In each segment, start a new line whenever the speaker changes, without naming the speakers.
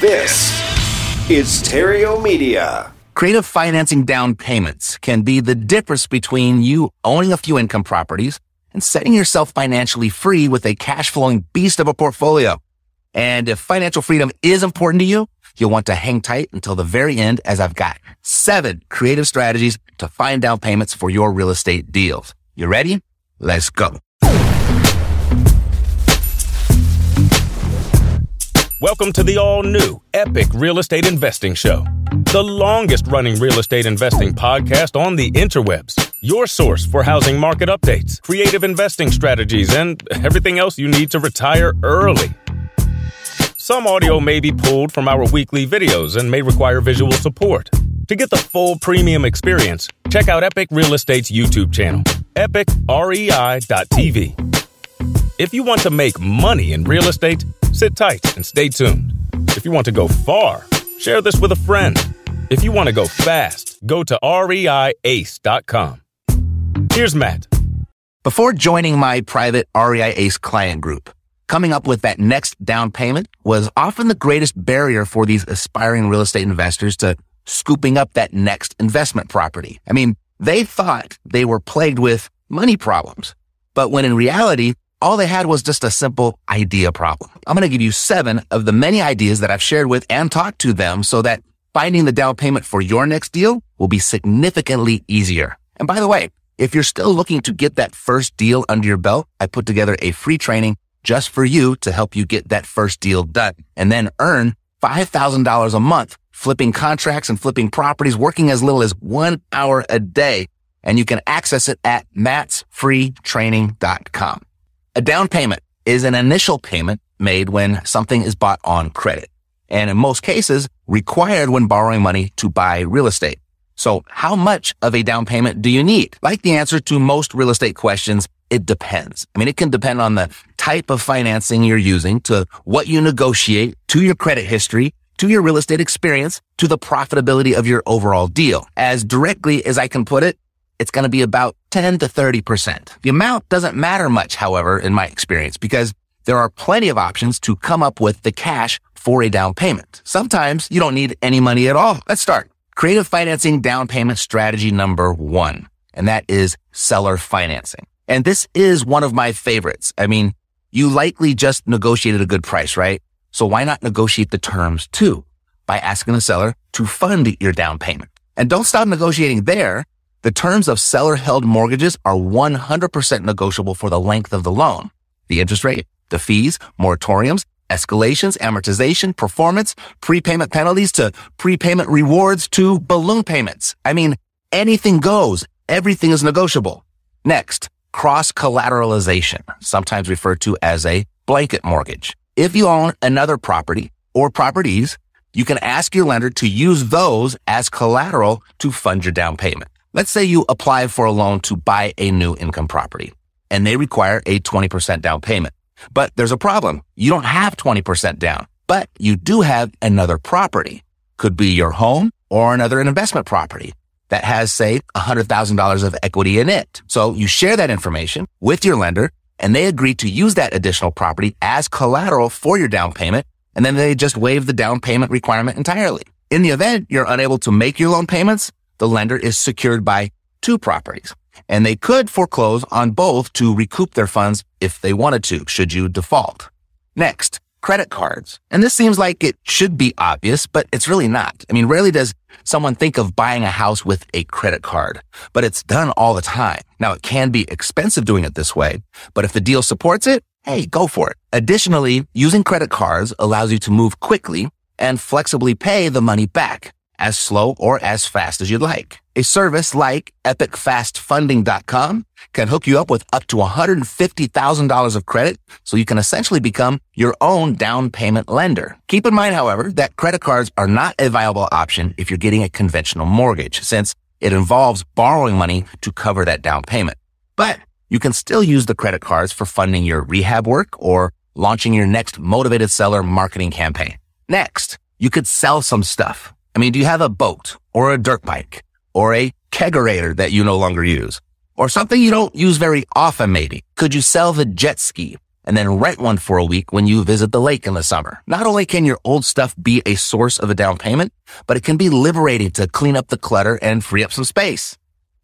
This is Stereo Media.
Creative financing down payments can be the difference between you owning a few income properties and setting yourself financially free with a cash flowing beast of a portfolio. And if financial freedom is important to you, you'll want to hang tight until the very end as I've got seven creative strategies to find down payments for your real estate deals. You ready? Let's go.
Welcome to the all new Epic Real Estate Investing Show, the longest running real estate investing podcast on the interwebs. Your source for housing market updates, creative investing strategies, and everything else you need to retire early. Some audio may be pulled from our weekly videos and may require visual support. To get the full premium experience, check out Epic Real Estate's YouTube channel, epicrei.tv. If you want to make money in real estate, sit tight and stay tuned. If you want to go far, share this with a friend. If you want to go fast, go to reiace.com. Here's Matt.
Before joining my private REI Ace client group, coming up with that next down payment was often the greatest barrier for these aspiring real estate investors to scooping up that next investment property. I mean, they thought they were plagued with money problems, but when in reality, all they had was just a simple idea problem. I'm going to give you seven of the many ideas that I've shared with and talked to them so that finding the down payment for your next deal will be significantly easier. And by the way, if you're still looking to get that first deal under your belt, I put together a free training just for you to help you get that first deal done and then earn $5,000 a month flipping contracts and flipping properties, working as little as one hour a day. And you can access it at mattsfreetraining.com. A down payment is an initial payment made when something is bought on credit. And in most cases, required when borrowing money to buy real estate. So how much of a down payment do you need? Like the answer to most real estate questions, it depends. I mean, it can depend on the type of financing you're using to what you negotiate to your credit history, to your real estate experience, to the profitability of your overall deal. As directly as I can put it, it's going to be about 10 to 30%. The amount doesn't matter much, however, in my experience, because there are plenty of options to come up with the cash for a down payment. Sometimes you don't need any money at all. Let's start. Creative financing down payment strategy number one, and that is seller financing. And this is one of my favorites. I mean, you likely just negotiated a good price, right? So why not negotiate the terms too by asking the seller to fund your down payment? And don't stop negotiating there. The terms of seller held mortgages are 100% negotiable for the length of the loan. The interest rate, the fees, moratoriums, escalations, amortization, performance, prepayment penalties to prepayment rewards to balloon payments. I mean, anything goes. Everything is negotiable. Next, cross collateralization, sometimes referred to as a blanket mortgage. If you own another property or properties, you can ask your lender to use those as collateral to fund your down payment. Let's say you apply for a loan to buy a new income property and they require a 20% down payment. But there's a problem. You don't have 20% down, but you do have another property. Could be your home or another investment property that has, say, $100,000 of equity in it. So you share that information with your lender and they agree to use that additional property as collateral for your down payment. And then they just waive the down payment requirement entirely. In the event you're unable to make your loan payments, the lender is secured by two properties and they could foreclose on both to recoup their funds if they wanted to, should you default. Next, credit cards. And this seems like it should be obvious, but it's really not. I mean, rarely does someone think of buying a house with a credit card, but it's done all the time. Now, it can be expensive doing it this way, but if the deal supports it, hey, go for it. Additionally, using credit cards allows you to move quickly and flexibly pay the money back as slow or as fast as you'd like. A service like epicfastfunding.com can hook you up with up to $150,000 of credit so you can essentially become your own down payment lender. Keep in mind, however, that credit cards are not a viable option if you're getting a conventional mortgage since it involves borrowing money to cover that down payment. But you can still use the credit cards for funding your rehab work or launching your next motivated seller marketing campaign. Next, you could sell some stuff. I mean, do you have a boat or a dirt bike or a kegerator that you no longer use or something you don't use very often? Maybe could you sell the jet ski and then rent one for a week when you visit the lake in the summer? Not only can your old stuff be a source of a down payment, but it can be liberating to clean up the clutter and free up some space.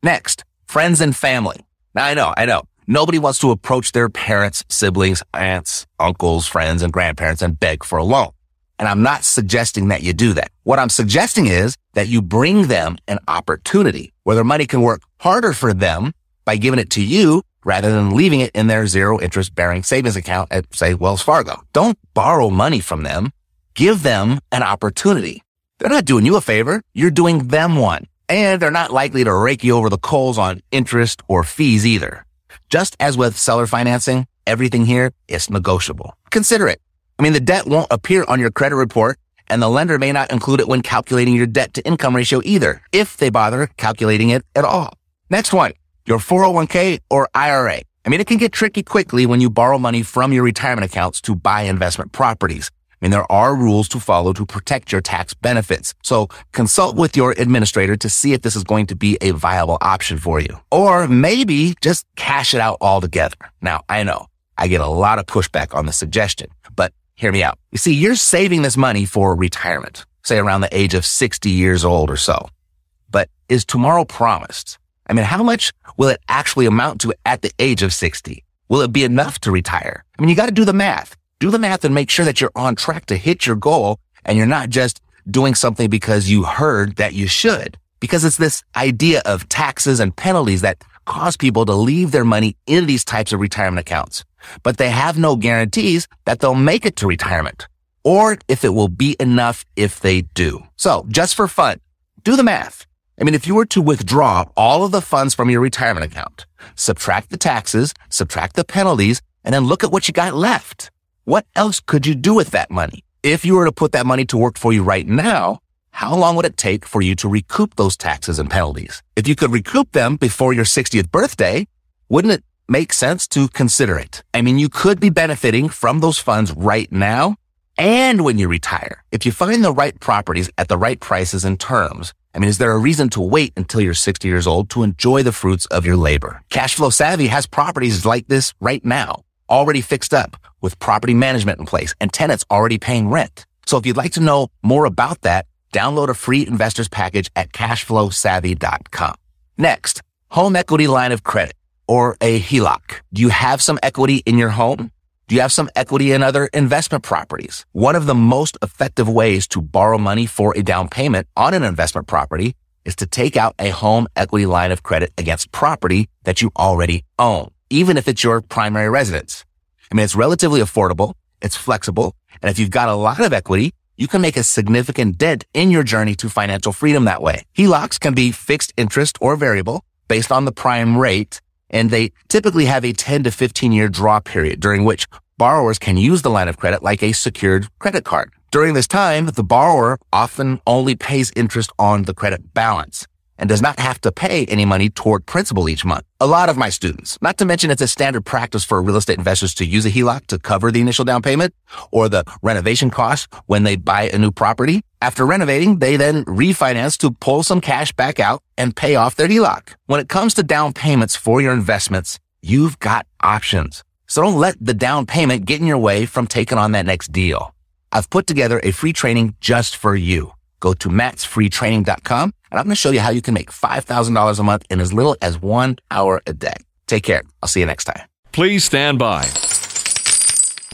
Next, friends and family. Now I know, I know. Nobody wants to approach their parents, siblings, aunts, uncles, friends, and grandparents and beg for a loan. And I'm not suggesting that you do that. What I'm suggesting is that you bring them an opportunity where their money can work harder for them by giving it to you rather than leaving it in their zero interest bearing savings account at say Wells Fargo. Don't borrow money from them. Give them an opportunity. They're not doing you a favor. You're doing them one. And they're not likely to rake you over the coals on interest or fees either. Just as with seller financing, everything here is negotiable. Consider it. I mean, the debt won't appear on your credit report and the lender may not include it when calculating your debt to income ratio either, if they bother calculating it at all. Next one, your 401k or IRA. I mean, it can get tricky quickly when you borrow money from your retirement accounts to buy investment properties. I mean, there are rules to follow to protect your tax benefits. So consult with your administrator to see if this is going to be a viable option for you. Or maybe just cash it out altogether. Now, I know I get a lot of pushback on the suggestion, but hear me out. You see, you're saving this money for retirement, say around the age of 60 years old or so. But is tomorrow promised? I mean, how much will it actually amount to at the age of 60? Will it be enough to retire? I mean, you got to do the math. Do the math and make sure that you're on track to hit your goal and you're not just doing something because you heard that you should. Because it's this idea of taxes and penalties that cause people to leave their money in these types of retirement accounts but they have no guarantees that they'll make it to retirement or if it will be enough if they do. So just for fun, do the math. I mean, if you were to withdraw all of the funds from your retirement account, subtract the taxes, subtract the penalties, and then look at what you got left. What else could you do with that money? If you were to put that money to work for you right now, how long would it take for you to recoup those taxes and penalties? If you could recoup them before your 60th birthday, wouldn't it make sense to consider it. I mean, you could be benefiting from those funds right now and when you retire. If you find the right properties at the right prices and terms, I mean, is there a reason to wait until you're 60 years old to enjoy the fruits of your labor? Cashflow Savvy has properties like this right now, already fixed up with property management in place and tenants already paying rent. So if you'd like to know more about that, download a free investors package at cashflowsavvy.com. Next, home equity line of credit or a HELOC? Do you have some equity in your home? Do you have some equity in other investment properties? One of the most effective ways to borrow money for a down payment on an investment property is to take out a home equity line of credit against property that you already own, even if it's your primary residence. I mean, it's relatively affordable. It's flexible. And if you've got a lot of equity, you can make a significant dent in your journey to financial freedom that way. HELOCs can be fixed interest or variable based on the prime rate and they typically have a 10 to 15 year draw period during which borrowers can use the line of credit like a secured credit card. During this time, the borrower often only pays interest on the credit balance and does not have to pay any money toward principal each month. A lot of my students, not to mention it's a standard practice for real estate investors to use a HELOC to cover the initial down payment or the renovation costs when they buy a new property. After renovating, they then refinance to pull some cash back out and pay off their HELOC. When it comes to down payments for your investments, you've got options. So don't let the down payment get in your way from taking on that next deal. I've put together a free training just for you. Go to mattsfreetraining.com and I'm going to show you how you can make $5,000 a month in as little as one hour a day. Take care. I'll see you next time.
Please stand by.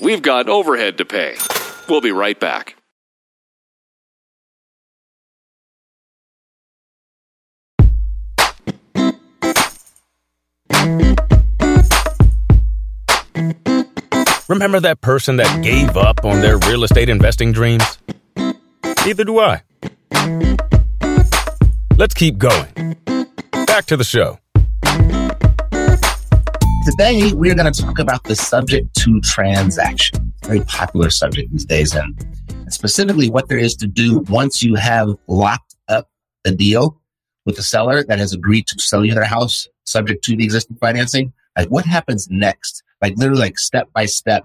We've got overhead to pay. We'll be right back.
Remember that person that gave up on their real estate investing dreams? Neither do I. Let's keep going. Back to the show.
Today, we're going to talk about the subject to transaction. Very popular subject these days, and specifically what there is to do once you have locked up a deal with the seller that has agreed to sell you their house subject to the existing financing. Like what happens next? Like literally like step by step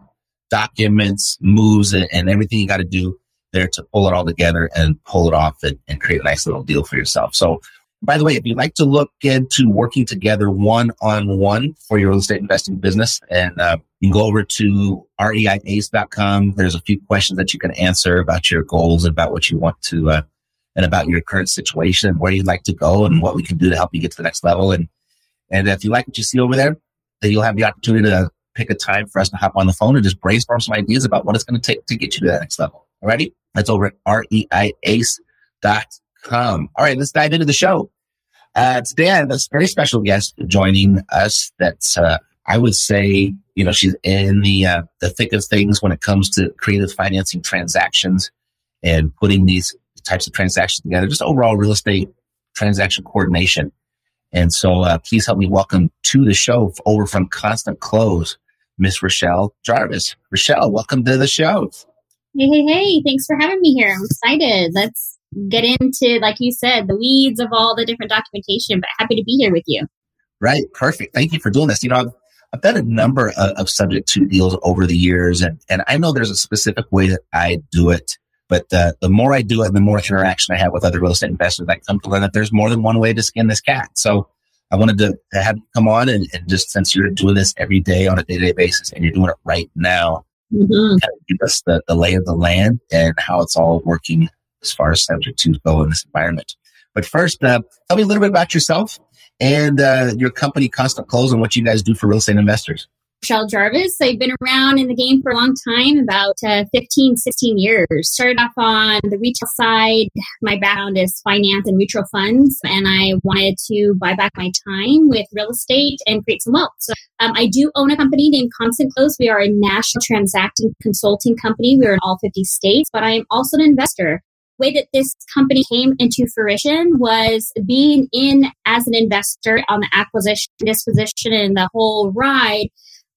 documents, moves, and, and everything you got to do there to pull it all together and pull it off and, and create a nice little deal for yourself. So by the way, if you'd like to look into working together one on one for your real estate investing business, and uh, you can go over to reiace.com. There's a few questions that you can answer about your goals and about what you want to, uh, and about your current situation and where you'd like to go and what we can do to help you get to the next level. And, and if you like what you see over there, then you'll have the opportunity to pick a time for us to hop on the phone and just brainstorm some ideas about what it's going to take to get you to that next level. Alrighty? That's over at reiace.com. All right, let's dive into the show. Uh, today I have a very special guest joining us that's, uh, I would say, you know, she's in the, uh, the thick of things when it comes to creative financing transactions and putting these types of transactions together, just overall real estate transaction coordination. And so, uh, please help me welcome to the show over from Constant Close, Miss Rochelle Jarvis. Rochelle, welcome to the show.
Hey, hey, hey. Thanks for having me here. I'm excited. Let's get into, like you said, the weeds of all the different documentation, but happy to be here with you.
Right. Perfect. Thank you for doing this. You know, I've, I've done a number of, of subject to deals over the years, and, and I know there's a specific way that I do it. But uh, the more I do it, the more interaction I have with other real estate investors, I come to learn that there's more than one way to skin this cat. So I wanted to, to have you come on and, and, just since you're doing this every day on a day to day basis and you're doing it right now, mm-hmm. kind of give us the, the lay of the land and how it's all working as far as subject to go in this environment. But first, uh, tell me a little bit about yourself and uh, your company, Constant Close, and what you guys do for real estate investors.
Rochelle Jarvis. I've been around in the game for a long time, about uh, 15, 16 years. Started off on the retail side. My background is finance and mutual funds, and I wanted to buy back my time with real estate and create some wealth. So um, I do own a company named Constant Close. We are a national transacting consulting company. We're in all 50 states, but I am also an investor way that this company came into fruition was being in as an investor on the acquisition, disposition, and the whole ride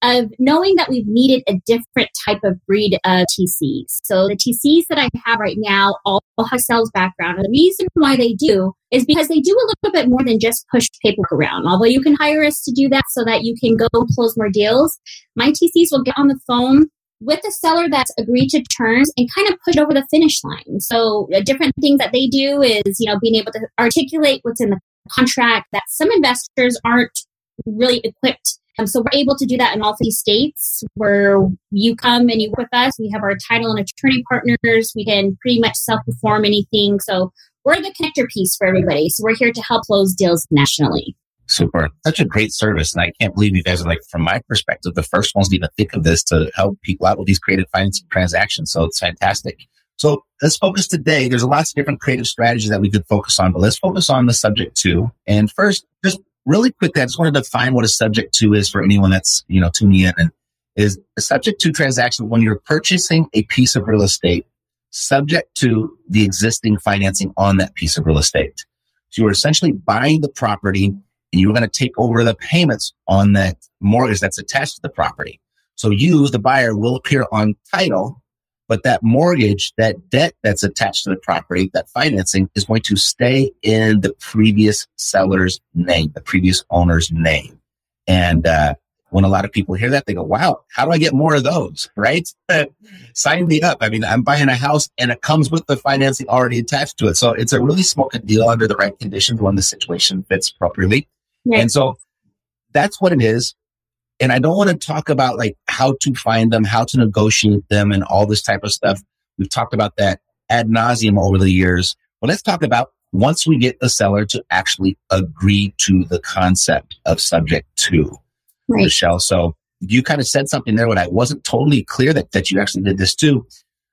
of knowing that we've needed a different type of breed of TCs. So the TCs that I have right now all have sales background. And the reason why they do is because they do a little bit more than just push paperwork around. Although you can hire us to do that so that you can go close more deals, my TCs will get on the phone with the seller that's agreed to terms and kind of push over the finish line. So a different thing that they do is, you know, being able to articulate what's in the contract that some investors aren't really equipped um, so we're able to do that in all 50 states where you come and you work with us. We have our title and attorney partners. We can pretty much self perform anything. So we're the connector piece for everybody. So we're here to help close deals nationally.
Super. Such a great service. And I can't believe you guys are like, from my perspective, the first ones to even think of this to help people out with these creative financing transactions. So it's fantastic. So let's focus today. There's a lots of different creative strategies that we could focus on, but let's focus on the subject to. And first, just really quickly, I just wanted to define what a subject to is for anyone that's, you know, tuning in and is a subject to transaction when you're purchasing a piece of real estate subject to the existing financing on that piece of real estate. So you're essentially buying the property and you're going to take over the payments on that mortgage that's attached to the property. So you, the buyer, will appear on title but that mortgage, that debt that's attached to the property, that financing is going to stay in the previous seller's name, the previous owner's name. And, uh, when a lot of people hear that, they go, wow, how do I get more of those? Right? Sign me up. I mean, I'm buying a house and it comes with the financing already attached to it. So it's a really smoking deal under the right conditions when the situation fits properly. Yeah. And so that's what it is. And I don't want to talk about like how to find them, how to negotiate them and all this type of stuff. We've talked about that ad nauseum over the years. But let's talk about once we get the seller to actually agree to the concept of subject to right. Rochelle. So you kind of said something there when I wasn't totally clear that, that you actually did this too.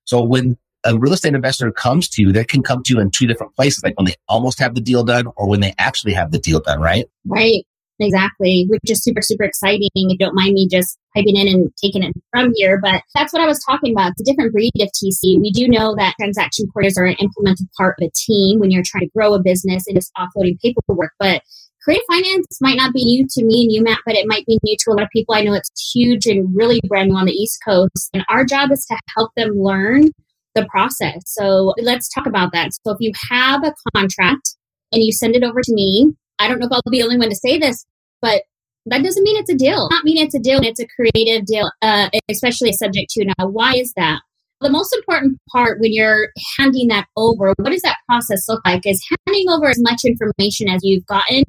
So when a real estate investor comes to you, they can come to you in two different places, like when they almost have the deal done or when they actually have the deal done, right?
Right. Exactly. Which is super, super exciting. If you don't mind me just piping in and taking it from here. But that's what I was talking about. It's a different breed of TC. We do know that transaction coordinators are an implemented part of a team when you're trying to grow a business and just offloading paperwork. But creative finance might not be new to me and you, Matt, but it might be new to a lot of people. I know it's huge and really brand new on the East Coast. And our job is to help them learn the process. So let's talk about that. So if you have a contract and you send it over to me, I don't know if I'll be the only one to say this, but that doesn't mean it's a deal. Not mean it's a deal. It's a creative deal, uh, especially subject to. Now, why is that? The most important part when you're handing that over, what does that process look like? Is handing over as much information as you've gotten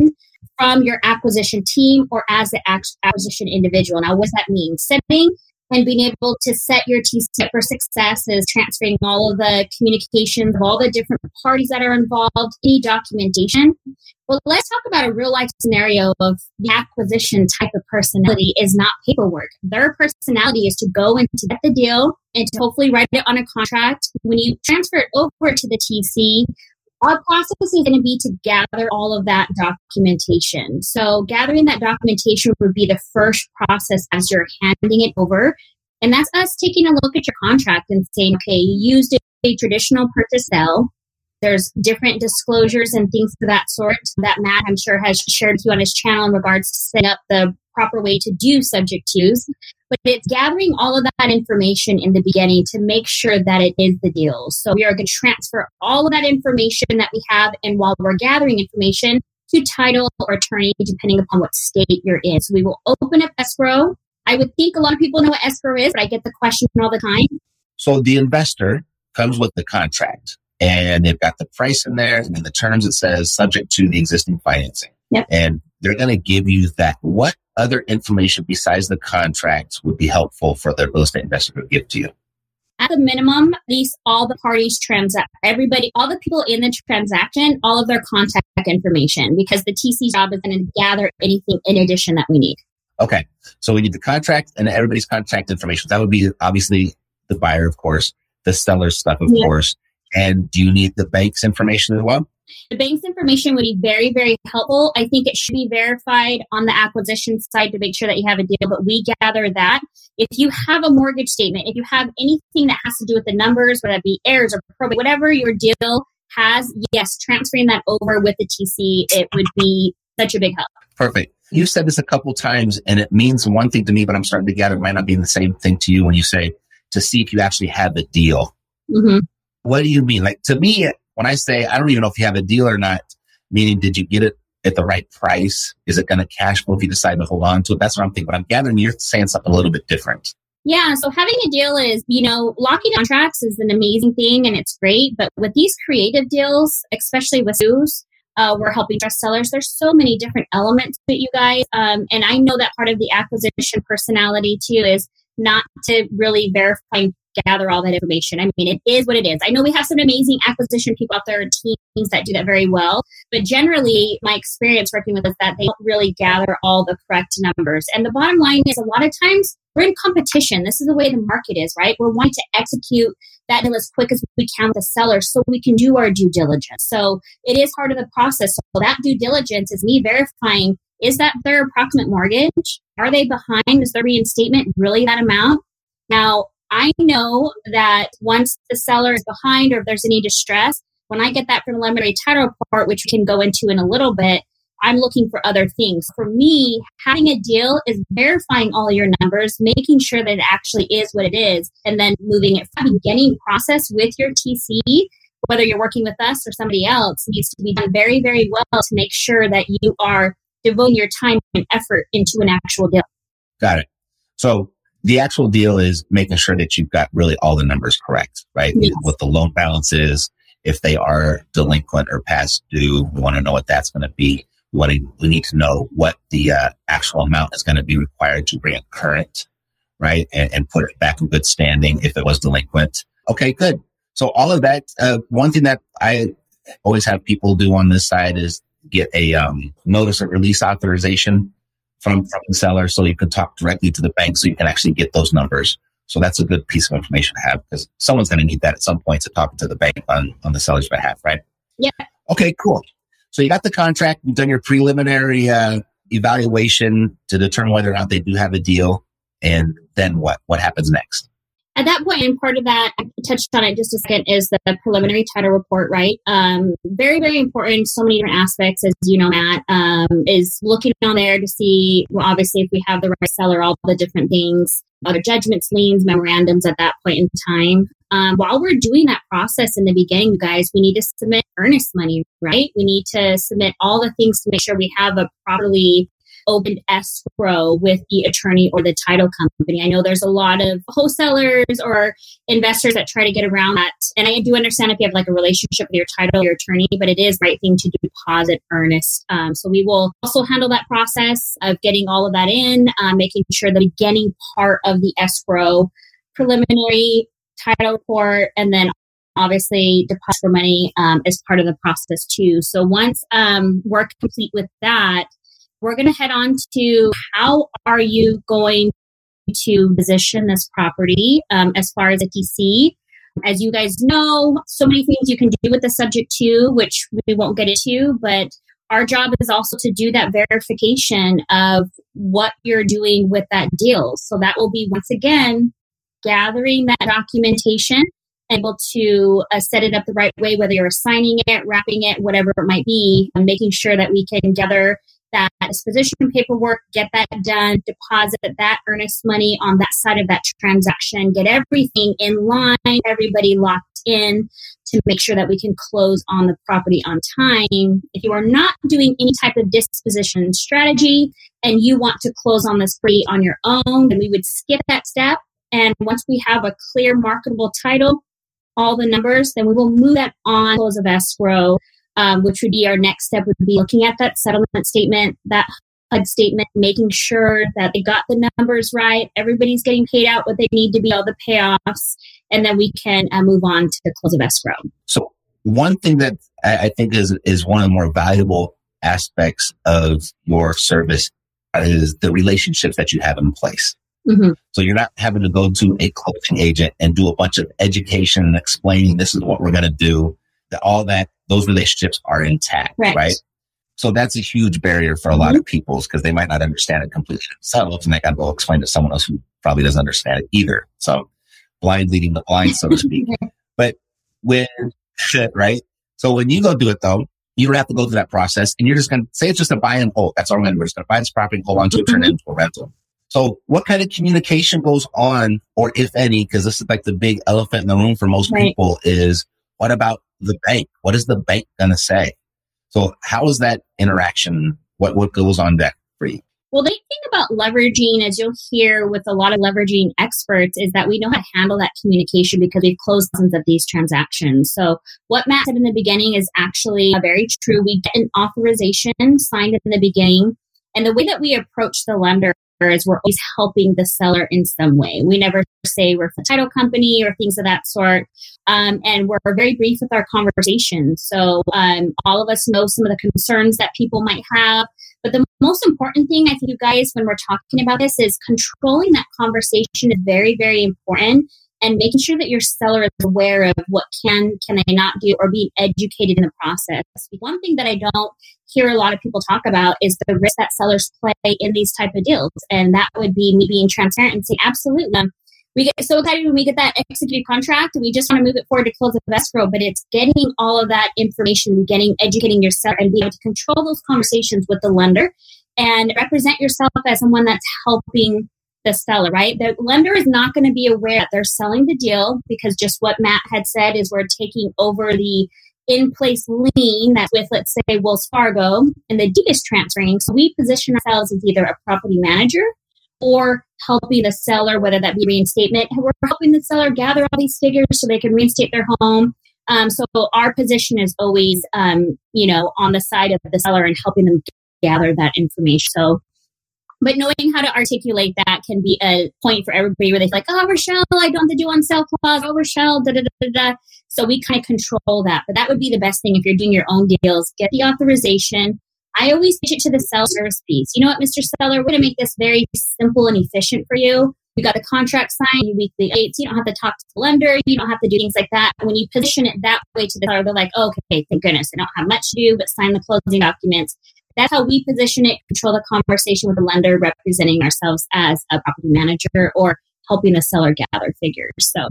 from your acquisition team or as the acquisition individual. Now, what does that mean? Setting and being able to set your TC for success is transferring all of the communications of all the different parties that are involved, any documentation. Well, let's talk about a real life scenario of the acquisition type of personality is not paperwork. Their personality is to go and to get the deal and to hopefully write it on a contract. When you transfer it over to the TC, our process is going to be to gather all of that documentation. So, gathering that documentation would be the first process as you're handing it over. And that's us taking a look at your contract and saying, okay, you used a traditional purchase sell. There's different disclosures and things of that sort that Matt, I'm sure, has shared with you on his channel in regards to setting up the proper way to do subject twos. But it's gathering all of that information in the beginning to make sure that it is the deal. So we are going to transfer all of that information that we have. And while we're gathering information, to title or attorney, depending upon what state you're in. So we will open up escrow. I would think a lot of people know what escrow is, but I get the question all the time.
So the investor comes with the contract and they've got the price in there and in the terms it says subject to the existing financing.
Yep.
And they're going to give you that. What other information besides the contract would be helpful for the real estate investor to give to you?
At the minimum, at least all the parties transact, everybody, all the people in the transaction, all of their contact information, because the TC job is going to gather anything in addition that we need.
Okay. So we need the contract and everybody's contact information. That would be obviously the buyer, of course, the seller's stuff, of course. And do you need the bank's information as well?
The bank's information would be very, very helpful. I think it should be verified on the acquisition side to make sure that you have a deal, but we gather that. If you have a mortgage statement, if you have anything that has to do with the numbers, whether it be heirs or probate, whatever your deal has, yes, transferring that over with the TC, it would be such a big help.
Perfect. You said this a couple times and it means one thing to me, but I'm starting to gather it might not be the same thing to you when you say to see if you actually have a deal. Mm-hmm. What do you mean? Like to me, when I say, I don't even know if you have a deal or not, meaning did you get it at the right price? Is it going to cash flow if you decide to hold on to it? That's what I'm thinking. But I'm gathering you're saying something a little bit different.
Yeah, so having a deal is, you know, locking contracts is an amazing thing and it's great. But with these creative deals, especially with Sue's, uh, we're helping dress sellers. There's so many different elements that you guys. Um, and I know that part of the acquisition personality too is not to really verify gather all that information. I mean, it is what it is. I know we have some amazing acquisition people out there teams that do that very well, but generally, my experience working with is that they don't really gather all the correct numbers. And the bottom line is, a lot of times we're in competition. This is the way the market is, right? We're wanting to execute that deal as quick as we can with the seller so we can do our due diligence. So it is part of the process. So that due diligence is me verifying is that their approximate mortgage? Are they behind? Is their reinstatement really that amount? Now, I know that once the seller is behind or if there's any distress, when I get that preliminary title report, which we can go into in a little bit, I'm looking for other things. For me, having a deal is verifying all your numbers, making sure that it actually is what it is, and then moving it from the beginning process with your TC, whether you're working with us or somebody else, needs to be done very, very well to make sure that you are devoting your time and effort into an actual deal.
Got it. So the actual deal is making sure that you've got really all the numbers correct, right? Yes. What the loan balance is, if they are delinquent or past due, we want to know what that's going to be. We, want to, we need to know what the uh, actual amount is going to be required to bring it current, right? And, and, put it back in good standing if it was delinquent. Okay, good. So all of that, uh, one thing that I always have people do on this side is get a um, notice of release authorization from, from the seller so you can talk directly to the bank so you can actually get those numbers. So that's a good piece of information to have because someone's going to need that at some point to talk to the bank on, on the seller's behalf, right?
Yeah.
Okay, cool. So you got the contract, you've done your preliminary uh, evaluation to determine whether or not they do have a deal. And then what? What happens next?
At that point, and part of that, I touched on it just a second, is the preliminary title report, right? Um, very, very important. So many different aspects, as you know, Matt, um, is looking on there to see, well, obviously, if we have the right seller, all the different things, other judgments, liens, memorandums at that point in time. Um, while we're doing that process in the beginning, guys, we need to submit earnest money, right? We need to submit all the things to make sure we have a properly opened escrow with the attorney or the title company. I know there's a lot of wholesalers or investors that try to get around that. And I do understand if you have like a relationship with your title, your attorney, but it is right thing to deposit earnest. Um, so we will also handle that process of getting all of that in, um, making sure the beginning part of the escrow preliminary title report and then obviously deposit for money um, is part of the process too. So once um, we're complete with that, we're going to head on to how are you going to position this property um, as far as a TC. As you guys know, so many things you can do with the subject to, which we won't get into, but our job is also to do that verification of what you're doing with that deal. So that will be once again gathering that documentation, able to uh, set it up the right way, whether you're assigning it, wrapping it, whatever it might be, and making sure that we can gather that disposition paperwork, get that done, deposit that earnest money on that side of that transaction, get everything in line, everybody locked in to make sure that we can close on the property on time. If you are not doing any type of disposition strategy and you want to close on this free on your own, then we would skip that step. And once we have a clear marketable title, all the numbers, then we will move that on close of escrow um, which would be our next step would be looking at that settlement statement, that HUD statement, making sure that they got the numbers right, everybody's getting paid out what they need to be, all the payoffs, and then we can uh, move on to the close of escrow.
So one thing that I think is is one of the more valuable aspects of your service is the relationships that you have in place. Mm-hmm. So you're not having to go to a closing agent and do a bunch of education and explaining this is what we're going to do. That all that those relationships are intact, right? right? So that's a huge barrier for a lot mm-hmm. of people because they might not understand it completely themselves and they got to go explain to someone else who probably doesn't understand it either. So blind leading the blind, so to speak. but when, shit, right? So when you go do it though, you don't have to go through that process and you're just going to say it's just a buy and hold. That's all we're going to do. We're just going to buy this property and hold on to it, turn it mm-hmm. into a rental. So what kind of communication goes on or if any, because this is like the big elephant in the room for most right. people is what about the bank? What is the bank going to say? So how is that interaction? What, what goes on deck for you?
Well, the thing about leveraging, as you'll hear with a lot of leveraging experts, is that we know how to handle that communication because we've closed dozens of these transactions. So, what Matt said in the beginning is actually very true. We get an authorization signed in the beginning, and the way that we approach the lender is we're always helping the seller in some way. We never say we're the title company or things of that sort. Um, and we're very brief with our conversations. So um, all of us know some of the concerns that people might have. But the most important thing, I think, you guys, when we're talking about this, is controlling that conversation is very, very important and making sure that your seller is aware of what can can they not do or being educated in the process. One thing that I don't hear a lot of people talk about is the risk that sellers play in these type of deals, and that would be me being transparent and saying, absolutely. We get so excited when we get that executed contract, we just want to move it forward to close the escrow. But it's getting all of that information, getting educating yourself and being able to control those conversations with the lender, and represent yourself as someone that's helping the seller, right? The lender is not going to be aware that they're selling the deal because just what Matt had said is we're taking over the in place lien that's with, let's say, Wells Fargo, and the deed is transferring. So we position ourselves as either a property manager or helping the seller, whether that be reinstatement. We're helping the seller gather all these figures so they can reinstate their home. Um, so our position is always, um, you know, on the side of the seller and helping them gather that information. So but knowing how to articulate that can be a point for everybody where they're like, oh, Rochelle, I don't have to due on sale clause. Oh, Rochelle, da da da da. So we kind of control that. But that would be the best thing if you're doing your own deals. Get the authorization. I always pitch it to the seller service piece. You know what, Mr. Seller, we're going to make this very simple and efficient for you. You got the contract signed, you weekly dates. You don't have to talk to the lender. You don't have to do things like that. When you position it that way to the seller, they're like, oh, okay, thank goodness. I don't have much to do but sign the closing documents. That's how we position it, control the conversation with the lender, representing ourselves as a property manager or helping the seller gather figures. So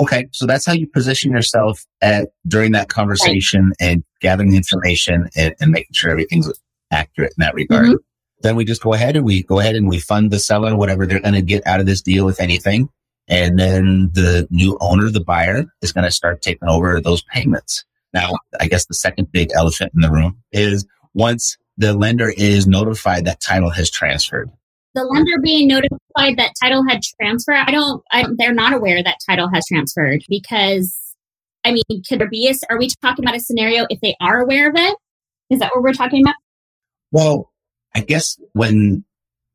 Okay, so that's how you position yourself at during that conversation right. and gathering information and, and, making sure everything's accurate in that regard. Mm-hmm. Then we just go ahead and we go ahead and we fund the seller whatever they're going to get out of this deal, if anything. And then the new owner, the buyer, is going to start taking over those payments. Now, I guess the second big elephant in the room is once the lender is notified that title has transferred
the lender being notified that title had transferred, I don't, I, they're not aware that title has transferred because, I mean, could there be a, are we talking about a scenario if they are aware of it? Is that what we're talking about?
Well, I guess when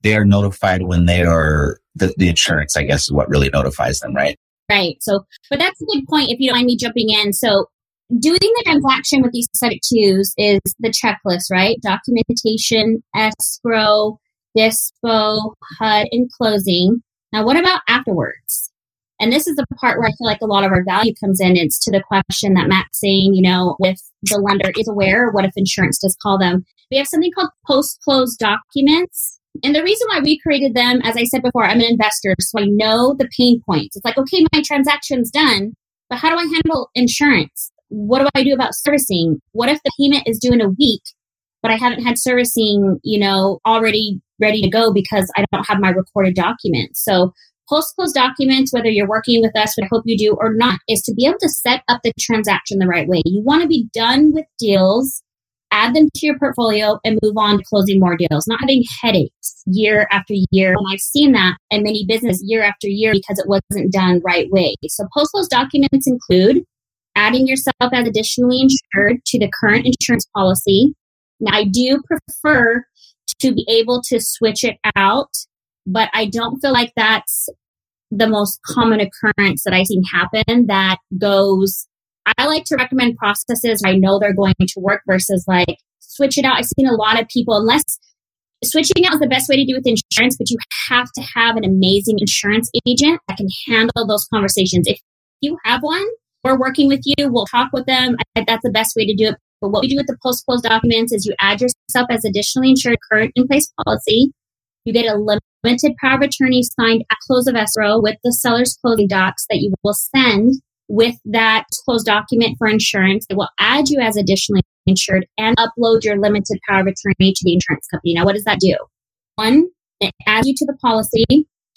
they are notified when they are, the, the insurance, I guess, is what really notifies them, right?
Right. So, but that's a good point if you don't mind me jumping in. So, doing the transaction with these subject twos is the checklist, right? Documentation, escrow, dispo, HUD, and closing. Now, what about afterwards? And this is the part where I feel like a lot of our value comes in. It's to the question that Matt's saying, you know, if the lender is aware, what if insurance does call them? We have something called post close documents. And the reason why we created them, as I said before, I'm an investor, so I know the pain points. It's like, okay, my transaction's done, but how do I handle insurance? What do I do about servicing? What if the payment is due in a week, but I haven't had servicing, you know, already ready to go because I don't have my recorded documents. So post close documents, whether you're working with us, which I hope you do or not, is to be able to set up the transaction the right way. You want to be done with deals, add them to your portfolio, and move on to closing more deals, not having headaches year after year. And I've seen that in many businesses year after year because it wasn't done right way. So post close documents include adding yourself as additionally insured to the current insurance policy. Now, I do prefer to be able to switch it out. But I don't feel like that's the most common occurrence that I've seen happen that goes. I like to recommend processes I know they're going to work versus like switch it out. I've seen a lot of people, unless switching out is the best way to do with insurance, but you have to have an amazing insurance agent that can handle those conversations. If you have one, we're working with you, we'll talk with them. That's the best way to do it. But what we do with the post close documents is you add yourself as additionally insured current in place policy. You get a limited power of attorney signed at close of escrow with the seller's closing docs that you will send with that closed document for insurance. It will add you as additionally insured and upload your limited power of attorney to the insurance company. Now, what does that do? One, it adds you to the policy.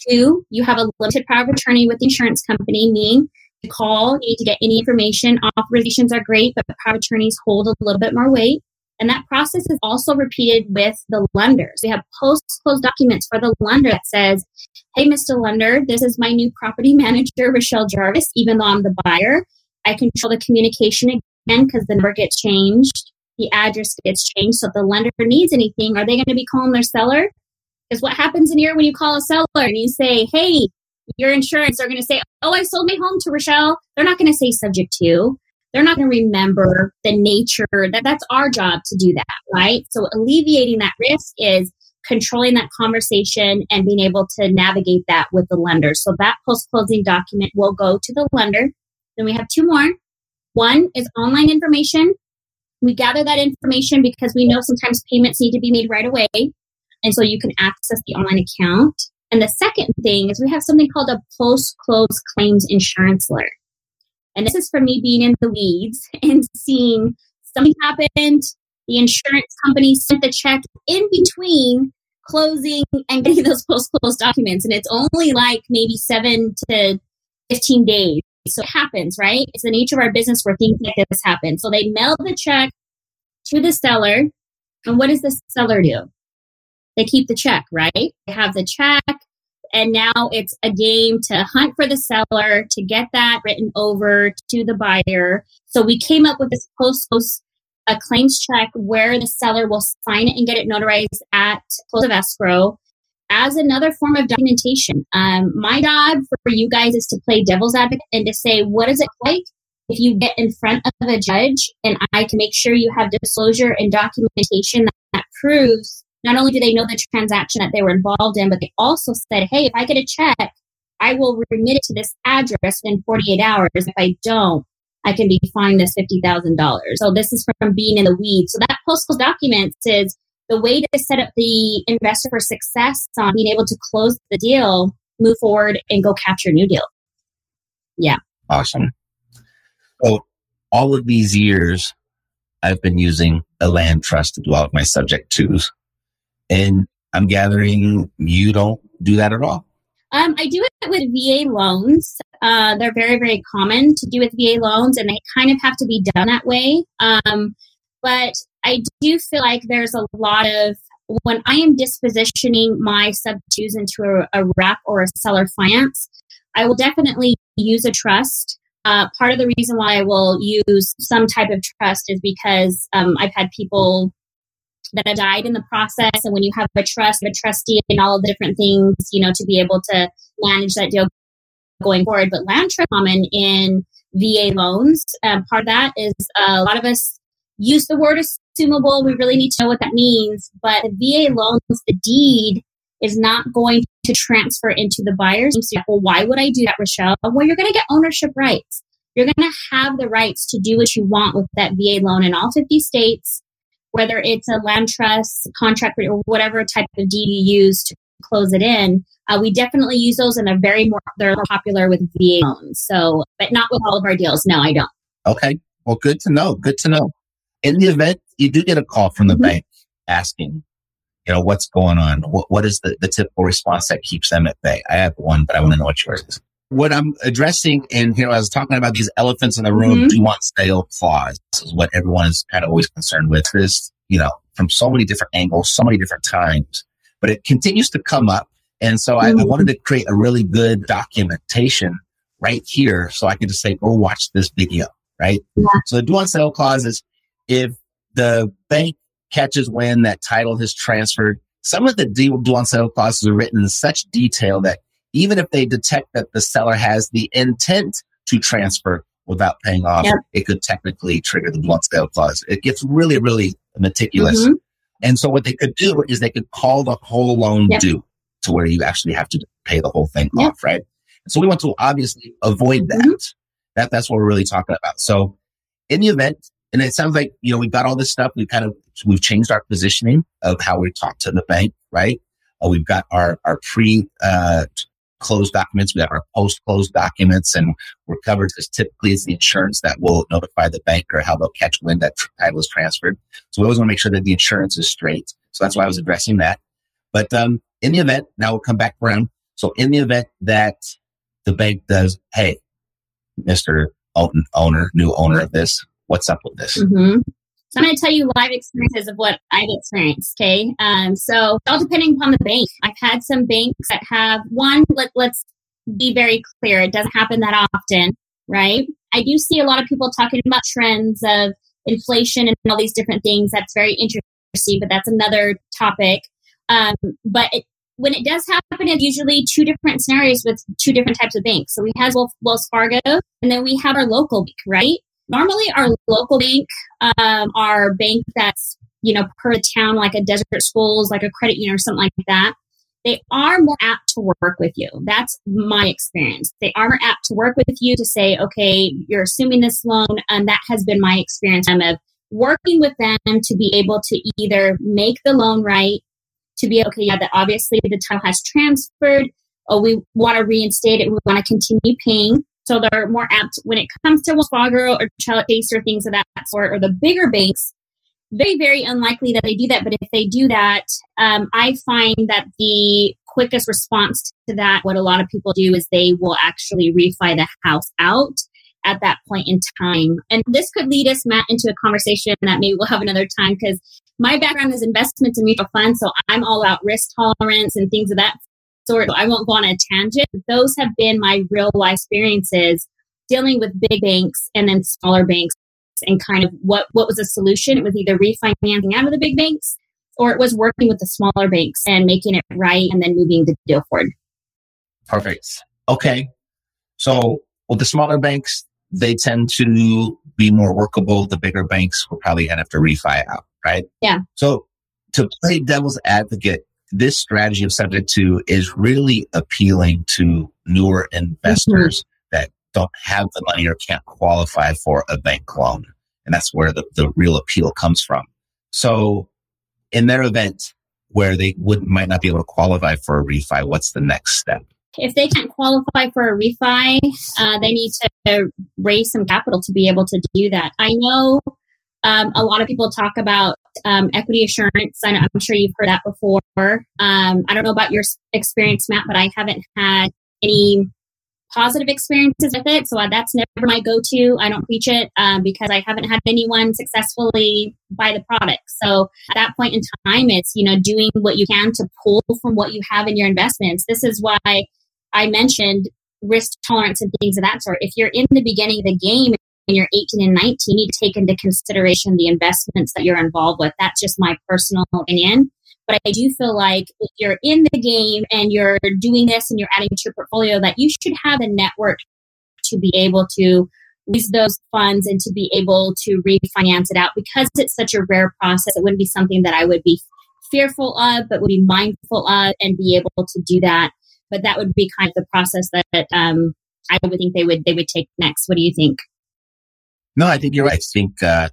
Two, you have a limited power of attorney with the insurance company, meaning call, you need to get any information. Authorizations are great, but power attorneys hold a little bit more weight. And that process is also repeated with the lenders. We have post close documents for the lender that says, Hey, Mr. Lender, this is my new property manager, Rochelle Jarvis. Even though I'm the buyer, I control the communication again because the number gets changed, the address gets changed. So if the lender needs anything, are they going to be calling their seller? Because what happens in here when you call a seller and you say, Hey, your insurance are going to say, Oh, I sold my home to Rochelle. They're not going to say subject to. They're not going to remember the nature that that's our job to do that, right? So alleviating that risk is controlling that conversation and being able to navigate that with the lender. So that post closing document will go to the lender. Then we have two more. One is online information. We gather that information because we know sometimes payments need to be made right away. And so you can access the online account. And the second thing is we have something called a post close claims insurance alert. And this is for me being in the weeds and seeing something happened. The insurance company sent the check in between closing and getting those post close documents. And it's only like maybe seven to 15 days. So it happens, right? It's the nature of our business where things like this happen. So they mail the check to the seller. And what does the seller do? They keep the check, right? They have the check. And now it's a game to hunt for the seller to get that written over to the buyer. So we came up with this post post a claims check where the seller will sign it and get it notarized at close of escrow as another form of documentation. Um, my job for you guys is to play devil's advocate and to say, what is it like if you get in front of a judge and I can make sure you have disclosure and documentation that, that proves not only do they know the transaction that they were involved in, but they also said, hey, if I get a check, I will remit it to this address in 48 hours. If I don't, I can be fined this $50,000. So this is from being in the weeds. So that post close document says the way to set up the investor for success on being able to close the deal, move forward and go capture new deal. Yeah.
Awesome. So all of these years, I've been using a land trust to do all of my subject twos. And I'm gathering you don't do that at all.
Um, I do it with VA loans. Uh, they're very, very common to do with VA loans, and they kind of have to be done that way. Um, but I do feel like there's a lot of when I am dispositioning my sub twos into a, a wrap or a seller finance, I will definitely use a trust. Uh, part of the reason why I will use some type of trust is because um, I've had people that have died in the process. And when you have a trust, a trustee, and all of the different things, you know, to be able to manage that deal going forward. But land trust common in VA loans. Um, part of that is uh, a lot of us use the word assumable. We really need to know what that means. But the VA loans, the deed is not going to transfer into the buyers. So, well, why would I do that, Rochelle? Well, you're going to get ownership rights. You're going to have the rights to do what you want with that VA loan in all 50 states whether it's a land trust contract or whatever type of deed you use to close it in. Uh, we definitely use those and they're very more they're more popular with VA loans. So, but not with all of our deals. No, I don't.
Okay. Well, good to know. Good to know. In the event you do get a call from the mm-hmm. bank asking, you know, what's going on? What, what is the, the typical response that keeps them at bay? I have one, but I want to know what yours is. What I'm addressing, and you know, I was talking about these elephants in the room mm-hmm. due on sale clause. This is what everyone is kind of always concerned with. This, you know, from so many different angles, so many different times, but it continues to come up. And so mm-hmm. I, I, mm-hmm. wanted to create a really good documentation right here. So I could just say, go watch this video, right? Yeah. So the due on sale clause is if the bank catches when that title has transferred, some of the due on sale clauses are written in such detail that even if they detect that the seller has the intent to transfer without paying off, yep. it could technically trigger the blunt sale clause. It gets really, really meticulous. Mm-hmm. And so what they could do is they could call the whole loan yep. due to where you actually have to pay the whole thing yep. off, right? So we want to obviously avoid that. Mm-hmm. That that's what we're really talking about. So in the event, and it sounds like, you know, we've got all this stuff. We kind of, we've changed our positioning of how we talk to the bank, right? Uh, we've got our, our pre, uh, closed documents. We have our post closed documents and we're covered as typically as the insurance that will notify the bank or how they'll catch when that title is transferred. So we always want to make sure that the insurance is straight. So that's why I was addressing that. But, um, in the event, now we'll come back around. So in the event that the bank does, Hey, Mr. Owner, new owner of this, what's up with this?
Mm-hmm. So I'm going to tell you live experiences of what I've experienced. Okay. Um, so all depending upon the bank. I've had some banks that have one, let, let's be very clear. It doesn't happen that often, right? I do see a lot of people talking about trends of inflation and all these different things. That's very interesting, but that's another topic. Um, but it, when it does happen, it's usually two different scenarios with two different types of banks. So we have Wells Fargo and then we have our local bank, right? Normally, our local bank, um, our bank that's you know per town, like a desert schools, like a credit union or something like that, they are more apt to work with you. That's my experience. They are more apt to work with you to say, okay, you're assuming this loan, and that has been my experience I'm of working with them to be able to either make the loan right, to be okay, yeah, that obviously the title has transferred. Oh, we want to reinstate it. We want to continue paying. So they're more apt when it comes to Wells Fargo or Child Base or things of that sort, or the bigger banks. Very, very unlikely that they do that. But if they do that, um, I find that the quickest response to that, what a lot of people do is they will actually refi the house out at that point in time. And this could lead us, Matt, into a conversation that maybe we'll have another time because my background is investments and mutual funds. So I'm all about risk tolerance and things of that sort. I won't go on a tangent. Those have been my real life experiences dealing with big banks and then smaller banks and kind of what, what was a solution. It was either refinancing out of the big banks or it was working with the smaller banks and making it right and then moving the deal forward.
Perfect. Okay. So with the smaller banks, they tend to be more workable. The bigger banks will probably up to refi out, right?
Yeah.
So to play devil's advocate, this strategy of subject to is really appealing to newer investors mm-hmm. that don't have the money or can't qualify for a bank loan. And that's where the, the real appeal comes from. So in their event where they would might not be able to qualify for a refi, what's the next step?
If they can't qualify for a refi, uh, they need to raise some capital to be able to do that. I know um, a lot of people talk about um, equity assurance. I am sure you've heard that before. Um, I don't know about your experience, Matt, but I haven't had any positive experiences with it. So that's never my go-to. I don't preach it um, because I haven't had anyone successfully buy the product. So at that point in time, it's you know doing what you can to pull from what you have in your investments. This is why I mentioned risk tolerance and things of that sort. If you're in the beginning of the game and you're 18 and 19, you need to take into consideration the investments that you're involved with. That's just my personal opinion. But I do feel like if you're in the game and you're doing this and you're adding to your portfolio, that you should have a network to be able to use those funds and to be able to refinance it out because it's such a rare process. It wouldn't be something that I would be fearful of, but would be mindful of and be able to do that. But that would be kind of the process that um, I would think they would they would take next. What do you think?
No, I think you're right. I think uh,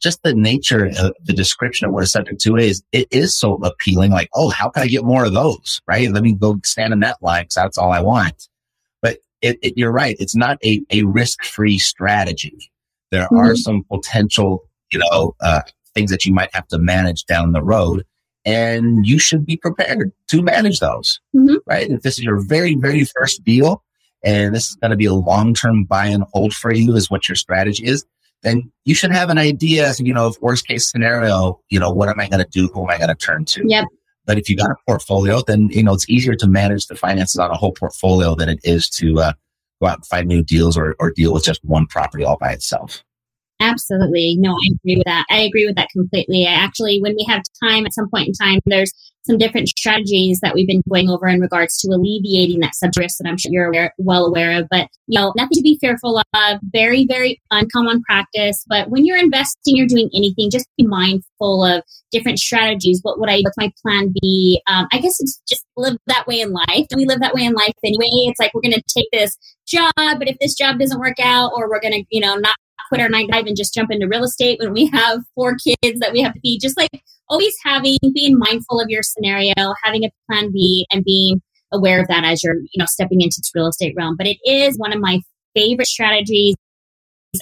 just the nature of the description of what a subject to is, it is so appealing. Like, oh, how can I get more of those? Right? Let me go stand in that line because that's all I want. But it, it, you're right. It's not a, a risk free strategy. There mm-hmm. are some potential, you know, uh, things that you might have to manage down the road. And you should be prepared to manage those, mm-hmm. right? If this is your very, very first deal and this is going to be a long term buy and hold for you is what your strategy is, then you should have an idea, you know, of worst case scenario, you know, what am I going to do? Who am I going to turn to?
Yep.
But if you got a portfolio, then, you know, it's easier to manage the finances on a whole portfolio than it is to uh, go out and find new deals or, or deal with just one property all by itself.
Absolutely. No, I agree with that. I agree with that completely. I actually, when we have time at some point in time, there's some different strategies that we've been going over in regards to alleviating that subject risk that I'm sure you're aware, well aware of. But, you know, nothing to be fearful of. Very, very uncommon practice. But when you're investing, you're doing anything, just be mindful of different strategies. What would I, what's my plan be? Um, I guess it's just live that way in life. We live that way in life anyway. It's like we're going to take this job, but if this job doesn't work out or we're going to, you know, not quit our nine to five and just jump into real estate when we have four kids that we have to feed. Just like always having, being mindful of your scenario, having a plan B and being aware of that as you're, you know, stepping into this real estate realm. But it is one of my favorite strategies.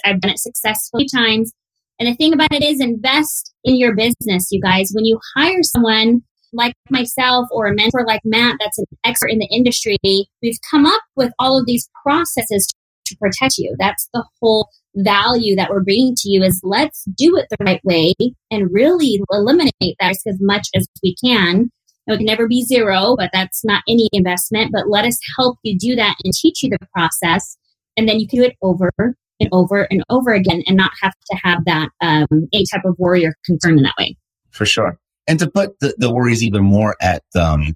I've done it successfully times. And the thing about it is invest in your business, you guys. When you hire someone like myself or a mentor like Matt that's an expert in the industry, we've come up with all of these processes to protect you. That's the whole value that we're bringing to you is let's do it the right way and really eliminate that risk as much as we can. It can never be zero, but that's not any investment. But let us help you do that and teach you the process. And then you can do it over and over and over again and not have to have that um, any type of worry or concern in that way.
For sure. And to put the, the worries even more at um,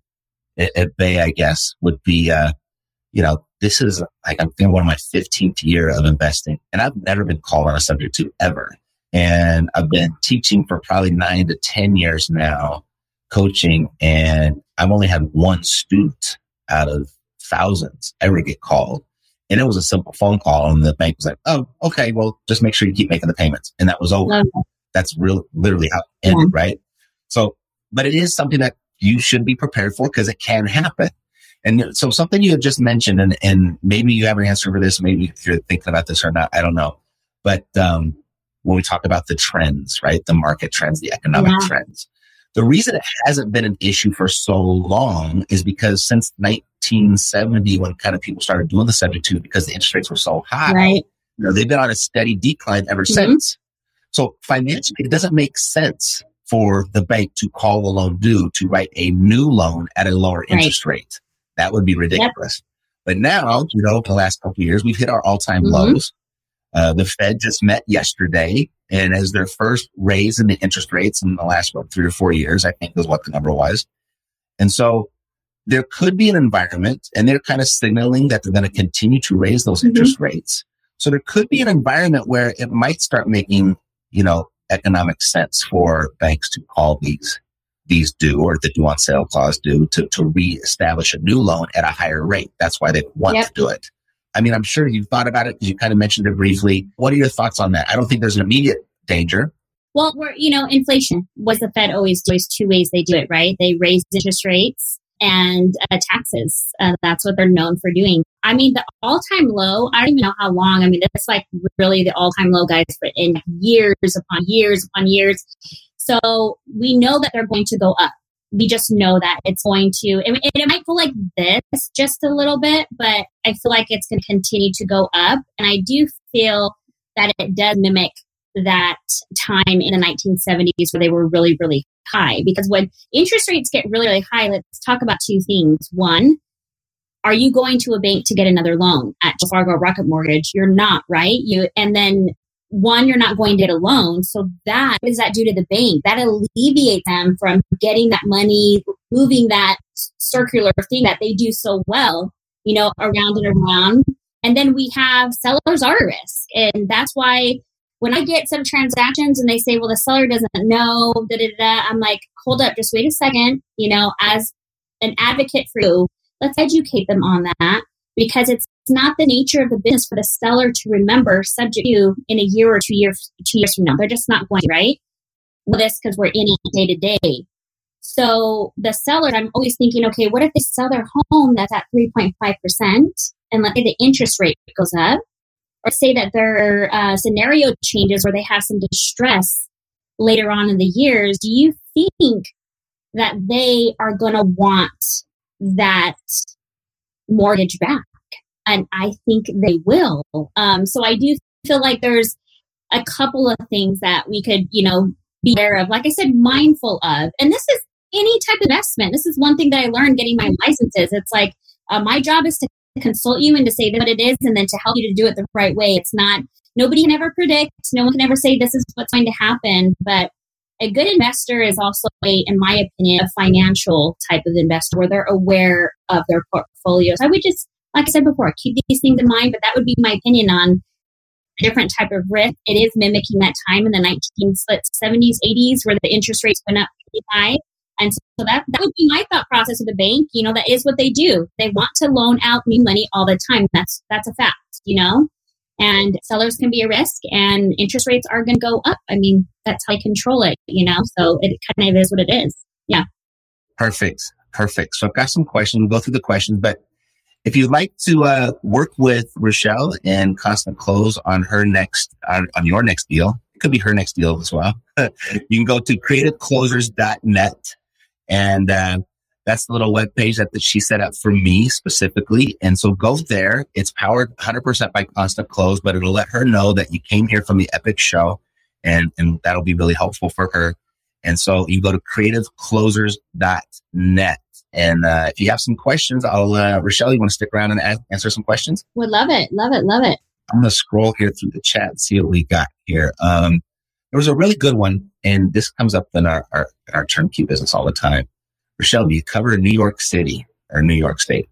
at, at bay, I guess, would be uh, you know, this is like I'm thinking one of my 15th year of investing and I've never been called on a subject to ever. And I've been teaching for probably nine to 10 years now, coaching, and I've only had one student out of thousands ever get called. And it was a simple phone call and the bank was like, Oh, okay, well, just make sure you keep making the payments. And that was over. Uh-huh. That's real, literally how it ended, yeah. right? So, but it is something that you should be prepared for because it can happen. And so something you have just mentioned, and, and maybe you have an answer for this, maybe if you're thinking about this or not, I don't know. But um, when we talk about the trends, right? The market trends, the economic yeah. trends. The reason it hasn't been an issue for so long is because since 1970, when kind of people started doing the subject to because the interest rates were so high, right. you know, they've been on a steady decline ever mm-hmm. since. So financially, it doesn't make sense for the bank to call the loan due to write a new loan at a lower right. interest rate. That would be ridiculous. Yep. But now, you know, the last couple of years, we've hit our all time mm-hmm. lows. Uh, the Fed just met yesterday and as their first raise in the interest rates in the last about three or four years, I think is what the number was. And so there could be an environment and they're kind of signaling that they're going to continue to raise those mm-hmm. interest rates. So there could be an environment where it might start making, you know, economic sense for banks to call these these due or the due on sale clause due to, to reestablish a new loan at a higher rate. That's why they want yep. to do it. I mean, I'm sure you've thought about it because you kind of mentioned it briefly. What are your thoughts on that? I don't think there's an immediate danger.
Well, we're, you know, inflation. What the Fed always do is two ways they do it, right? They raise interest rates and uh, taxes. Uh, that's what they're known for doing. I mean, the all time low, I don't even know how long. I mean, it's like really the all time low, guys, for in years upon years upon years. So we know that they're going to go up. We just know that it's going to, and it might go like this just a little bit, but I feel like it's going to continue to go up. And I do feel that it does mimic that time in the 1970s where they were really, really high. Because when interest rates get really, really high, let's talk about two things. One, are you going to a bank to get another loan at Fargo Rocket Mortgage? You're not, right? You and then one, you're not going to get a loan. So that what does that do to the bank? That alleviates them from getting that money, moving that circular thing that they do so well, you know, around and around. And then we have sellers are risk. And that's why when I get some transactions and they say, well, the seller doesn't know, da, da, da, I'm like, hold up, just wait a second. You know, as an advocate for you, let's educate them on that because it's not the nature of the business for the seller to remember subject to in a year or two years two years from now. They're just not going right with this because we're in it day to day. So the seller, I'm always thinking, okay, what if they sell their home that's at 3.5% and let's say the interest rate goes up? Or say that their uh, scenario changes where they have some distress later on in the years. Do you think that they are going to want that mortgage back? And I think they will. Um, so I do feel like there's a couple of things that we could, you know, be aware of. Like I said, mindful of. And this is any type of investment. This is one thing that I learned getting my licenses. It's like uh, my job is to consult you and to say what it is and then to help you to do it the right way. It's not, nobody can ever predict. No one can ever say this is what's going to happen. But a good investor is also a, in my opinion, a financial type of investor where they're aware of their portfolios. I would just like I said before, keep these things in mind, but that would be my opinion on a different type of risk. It is mimicking that time in the 1970s, 80s where the interest rates went up pretty high. And so that, that would be my thought process of the bank. You know, that is what they do. They want to loan out new money all the time. That's, that's a fact, you know? And sellers can be a risk and interest rates are going to go up. I mean, that's how you control it, you know? So it kind of is what it is. Yeah.
Perfect. Perfect. So I've got some questions. We'll go through the questions, but if you'd like to uh, work with Rochelle and Constant Close on her next, on, on your next deal, it could be her next deal as well. you can go to creativeclosers.net and uh, that's the little web page that, that she set up for me specifically. And so go there. It's powered 100% by Constant Close, but it'll let her know that you came here from the Epic Show and, and that'll be really helpful for her. And so you go to creativeclosers.net and uh, if you have some questions, I'll, uh, Rochelle, you want to stick around and ask, answer some questions?
Would love it. Love it. Love it.
I'm going to scroll here through the chat and see what we got here. Um, there was a really good one, and this comes up in our, our, our turnkey business all the time. Rochelle, do you cover New York City or New York State?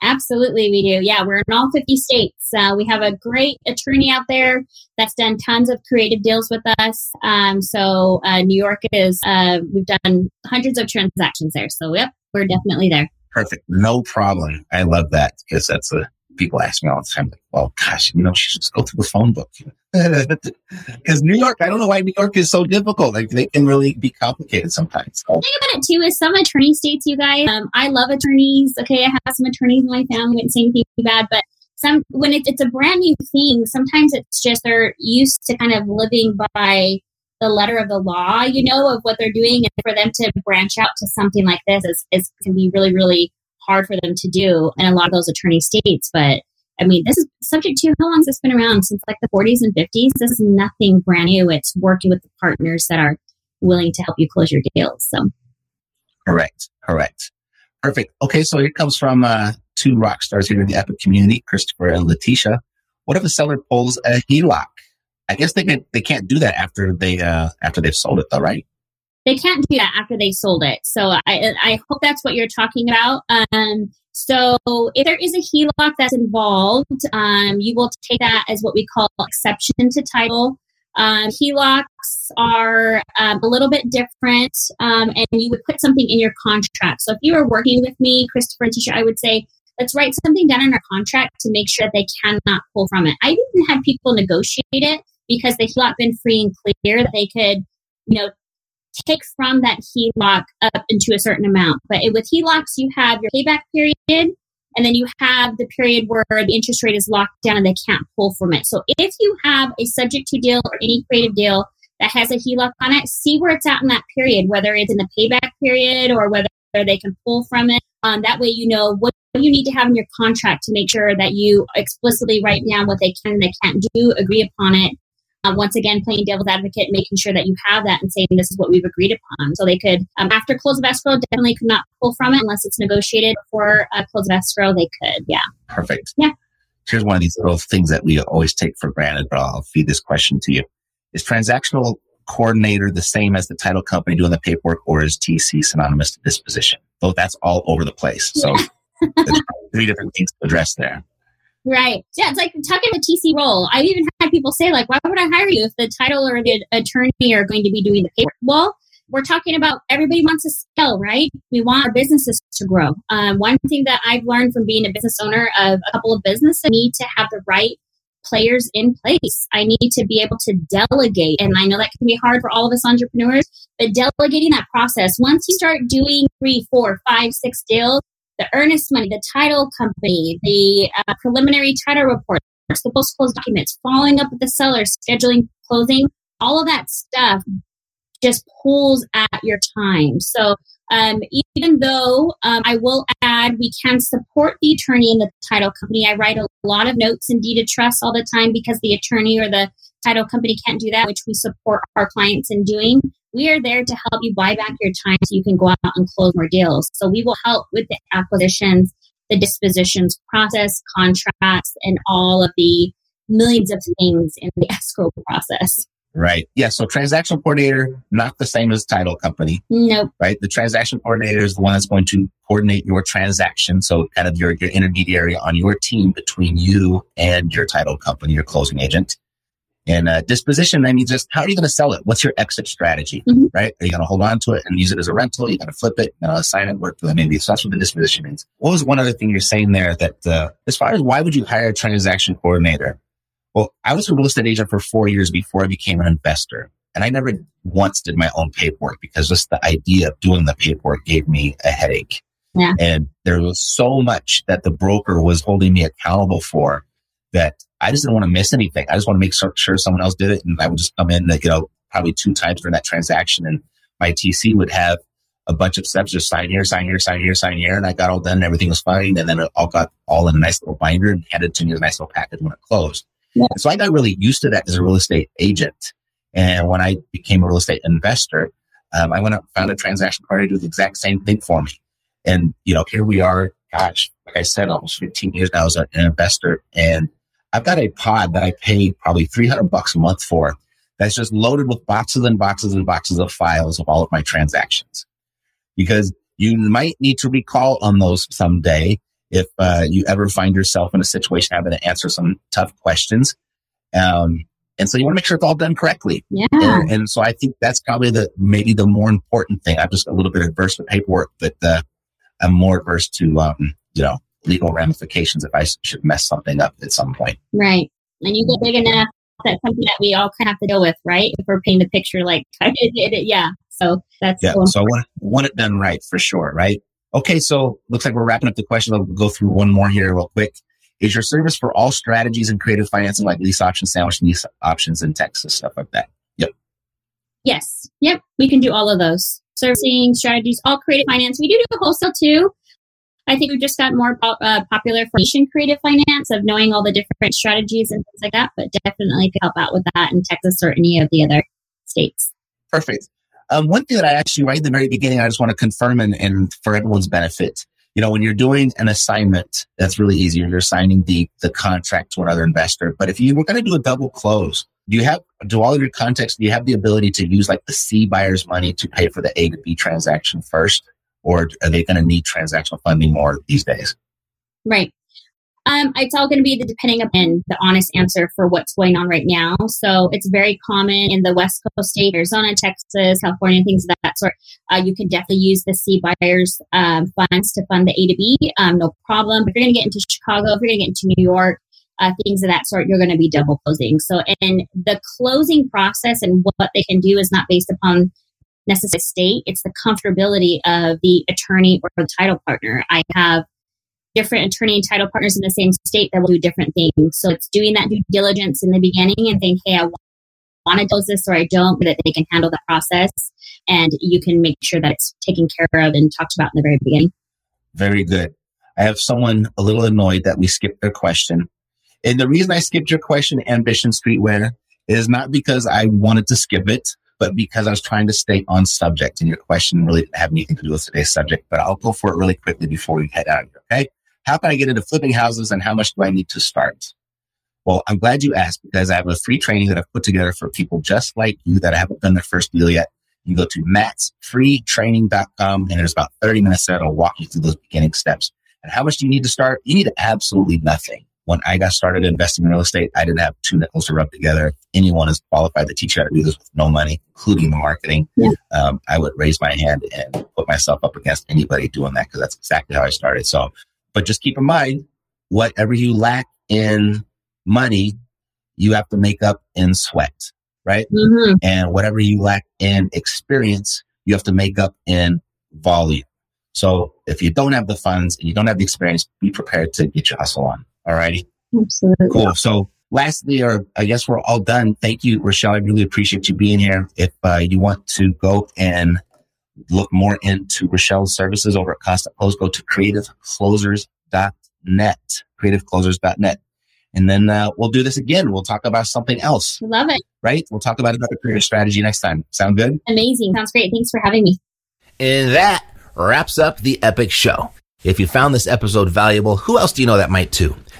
Absolutely, we do. Yeah, we're in all 50 states. Uh, we have a great attorney out there that's done tons of creative deals with us. Um, so uh, New York is, uh, we've done hundreds of transactions there. So, yep, we're definitely there.
Perfect. No problem. I love that because that's a people ask me all the time, like, well, gosh, you know, she should just go through the phone book. Because New York, I don't know why New York is so difficult. Like they can really be complicated sometimes.
The thing about it too is some attorney states, you guys. Um, I love attorneys. Okay, I have some attorneys in my family. Wouldn't say anything bad, but some when it, it's a brand new thing, sometimes it's just they're used to kind of living by the letter of the law, you know, of what they're doing. And for them to branch out to something like this is, is can be really, really hard for them to do in a lot of those attorney states. But I mean, this is subject to how long has this been around? Since like the 40s and 50s. This is nothing brand new. It's working with the partners that are willing to help you close your deals. So,
correct, correct, perfect. Okay, so here comes from uh, two rock stars here in the Epic community, Christopher and Letitia. What if a seller pulls a HELOC? I guess they can they can't do that after they uh after they've sold it though, right?
They can't do that after they sold it. So I I hope that's what you're talking about. Um So if there is a HELOC that's involved, um, you will take that as what we call exception to title. Um, HELOCs are um, a little bit different, um, and you would put something in your contract. So if you were working with me, Christopher and Tisha, I would say let's write something down in our contract to make sure that they cannot pull from it. I even had people negotiate it because the HELOC been free and clear that they could, you know, take from that HELOC up into a certain amount. But with HELOCs, you have your payback period and then you have the period where the interest rate is locked down and they can't pull from it. So if you have a subject to deal or any creative deal that has a HELOC on it, see where it's at in that period, whether it's in the payback period or whether they can pull from it. Um, that way you know what you need to have in your contract to make sure that you explicitly write down what they can and they can't do, agree upon it. Uh, once again, playing devil's advocate, making sure that you have that and saying this is what we've agreed upon. So they could, um, after close of escrow, definitely could not pull from it unless it's negotiated. Before uh, close of escrow, they could. Yeah.
Perfect.
Yeah.
Here's one of these little things that we always take for granted, but I'll feed this question to you. Is transactional coordinator the same as the title company doing the paperwork or is TC synonymous to disposition? Though that's all over the place. So three different things to address there.
Right. Yeah, it's like talking the TC role. I've even had people say, like, why would I hire you if the title or the attorney are going to be doing the paper? Well, we're talking about everybody wants to scale, right? We want our businesses to grow. Um, one thing that I've learned from being a business owner of a couple of businesses, I need to have the right players in place. I need to be able to delegate. And I know that can be hard for all of us entrepreneurs, but delegating that process, once you start doing three, four, five, six deals, the earnest money, the title company, the uh, preliminary title reports, the post close documents, following up with the seller, scheduling closing, all of that stuff just pulls at your time. So um, even though um, I will add, we can support the attorney and the title company. I write a lot of notes in deed of trust all the time because the attorney or the title company can't do that, which we support our clients in doing. We are there to help you buy back your time so you can go out and close more deals. So we will help with the acquisitions, the dispositions process, contracts, and all of the millions of things in the escrow process.
Right. Yeah. So transaction coordinator, not the same as title company.
Nope.
Right. The transaction coordinator is the one that's going to coordinate your transaction. So kind of your, your intermediary on your team between you and your title company, your closing agent. And uh, disposition, I mean, just how are you going to sell it? What's your exit strategy? Mm-hmm. Right? Are you going to hold on to it and use it as a rental? You going to flip it, you know, assign it, work with it? Maybe so that's what the disposition means. What was one other thing you're saying there that, uh, as far as why would you hire a transaction coordinator? Well, I was a real estate agent for four years before I became an investor. And I never once did my own paperwork because just the idea of doing the paperwork gave me a headache. Yeah. And there was so much that the broker was holding me accountable for that I just didn't want to miss anything. I just want to make sure someone else did it. And I would just come in, you know, probably two times during that transaction. And my TC would have a bunch of steps, just sign here, sign here, sign here, sign here. And I got all done and everything was fine. And then it all got all in a nice little binder and handed to me as a nice little package when it closed. Yeah. So I got really used to that as a real estate agent. And when I became a real estate investor, um, I went out and found a transaction partner to do the exact same thing for me. And, you know, here we are, gosh, like I said, almost 15 years now as an investor. And I've got a pod that I pay probably 300 bucks a month for that's just loaded with boxes and boxes and boxes of files of all of my transactions. Because you might need to recall on those someday if uh, you ever find yourself in a situation having to answer some tough questions. Um, and so you want to make sure it's all done correctly.
Yeah.
And, and, so I think that's probably the maybe the more important thing. I'm just a little bit adverse to paperwork, but uh, I'm more adverse to um, you know legal ramifications if I should mess something up at some point.
Right. And you get big enough that's something that we all kind of have to deal with, right? If we're painting the picture like I did it, yeah. So that's
yeah. So I want, want it done right for sure, right? Okay, so looks like we're wrapping up the questions. I'll go through one more here real quick. Is your service for all strategies and creative financing like lease options, sandwich lease options in Texas, stuff like that? Yep.
Yes. Yep. We can do all of those. Servicing strategies, all creative finance. We do do wholesale too. I think we've just got more uh, popular for nation creative finance of knowing all the different strategies and things like that, but definitely could help out with that in Texas or any of the other states.
Perfect. Um, one thing that I actually right in the very beginning, I just want to confirm and, and for everyone's benefit, you know, when you're doing an assignment, that's really easy. You're signing the, the contract to another investor. But if you were going to do a double close, do you have, do all of your context, do you have the ability to use like the C buyer's money to pay for the A to B transaction first? or are they going to need transactional funding more these days?
Right. Um, it's all going to be the depending upon the honest answer for what's going on right now. So it's very common in the West Coast state, Arizona, Texas, California, things of that sort. Uh, you can definitely use the C buyers um, funds to fund the A to B, um, no problem. If you're going to get into Chicago, if you're going to get into New York, uh, things of that sort, you're going to be double closing. So, and the closing process and what they can do is not based upon necessary state. It's the comfortability of the attorney or the title partner. I have different attorney and title partners in the same state that will do different things. So it's doing that due diligence in the beginning and think, hey, I want to close this or I don't, that they can handle the process and you can make sure that it's taken care of and talked about in the very beginning.
Very good. I have someone a little annoyed that we skipped their question. And the reason I skipped your question, Ambition Streetwear, is not because I wanted to skip it, but because I was trying to stay on subject. And your question really didn't have anything to do with today's subject, but I'll go for it really quickly before we head out here. Okay. How can I get into flipping houses and how much do I need to start? Well, I'm glad you asked because I have a free training that I've put together for people just like you that haven't done their first deal yet. You go to mattsfreetraining.com and there's about 30 minutes there that'll walk you through those beginning steps. And how much do you need to start? You need absolutely nothing. When I got started investing in real estate, I didn't have two nickels to rub together. Anyone is qualified to teach you how to do this with no money, including the marketing. Yeah. Um, I would raise my hand and put myself up against anybody doing that because that's exactly how I started. So but just keep in mind, whatever you lack in money, you have to make up in sweat, right? Mm-hmm. And whatever you lack in experience, you have to make up in volume. So if you don't have the funds and you don't have the experience, be prepared to get your hustle on. All righty.
Absolutely.
Cool. So lastly, or I guess we're all done. Thank you, Rochelle. I really appreciate you being here. If uh, you want to go and look more into Rochelle's services over at Costa Close, go to creativeclosers.net, creativeclosers.net. And then uh, we'll do this again. We'll talk about something else.
Love it.
Right? We'll talk about another creative strategy next time. Sound good?
Amazing. Sounds great. Thanks for having me.
And that wraps up the epic show. If you found this episode valuable, who else do you know that might too?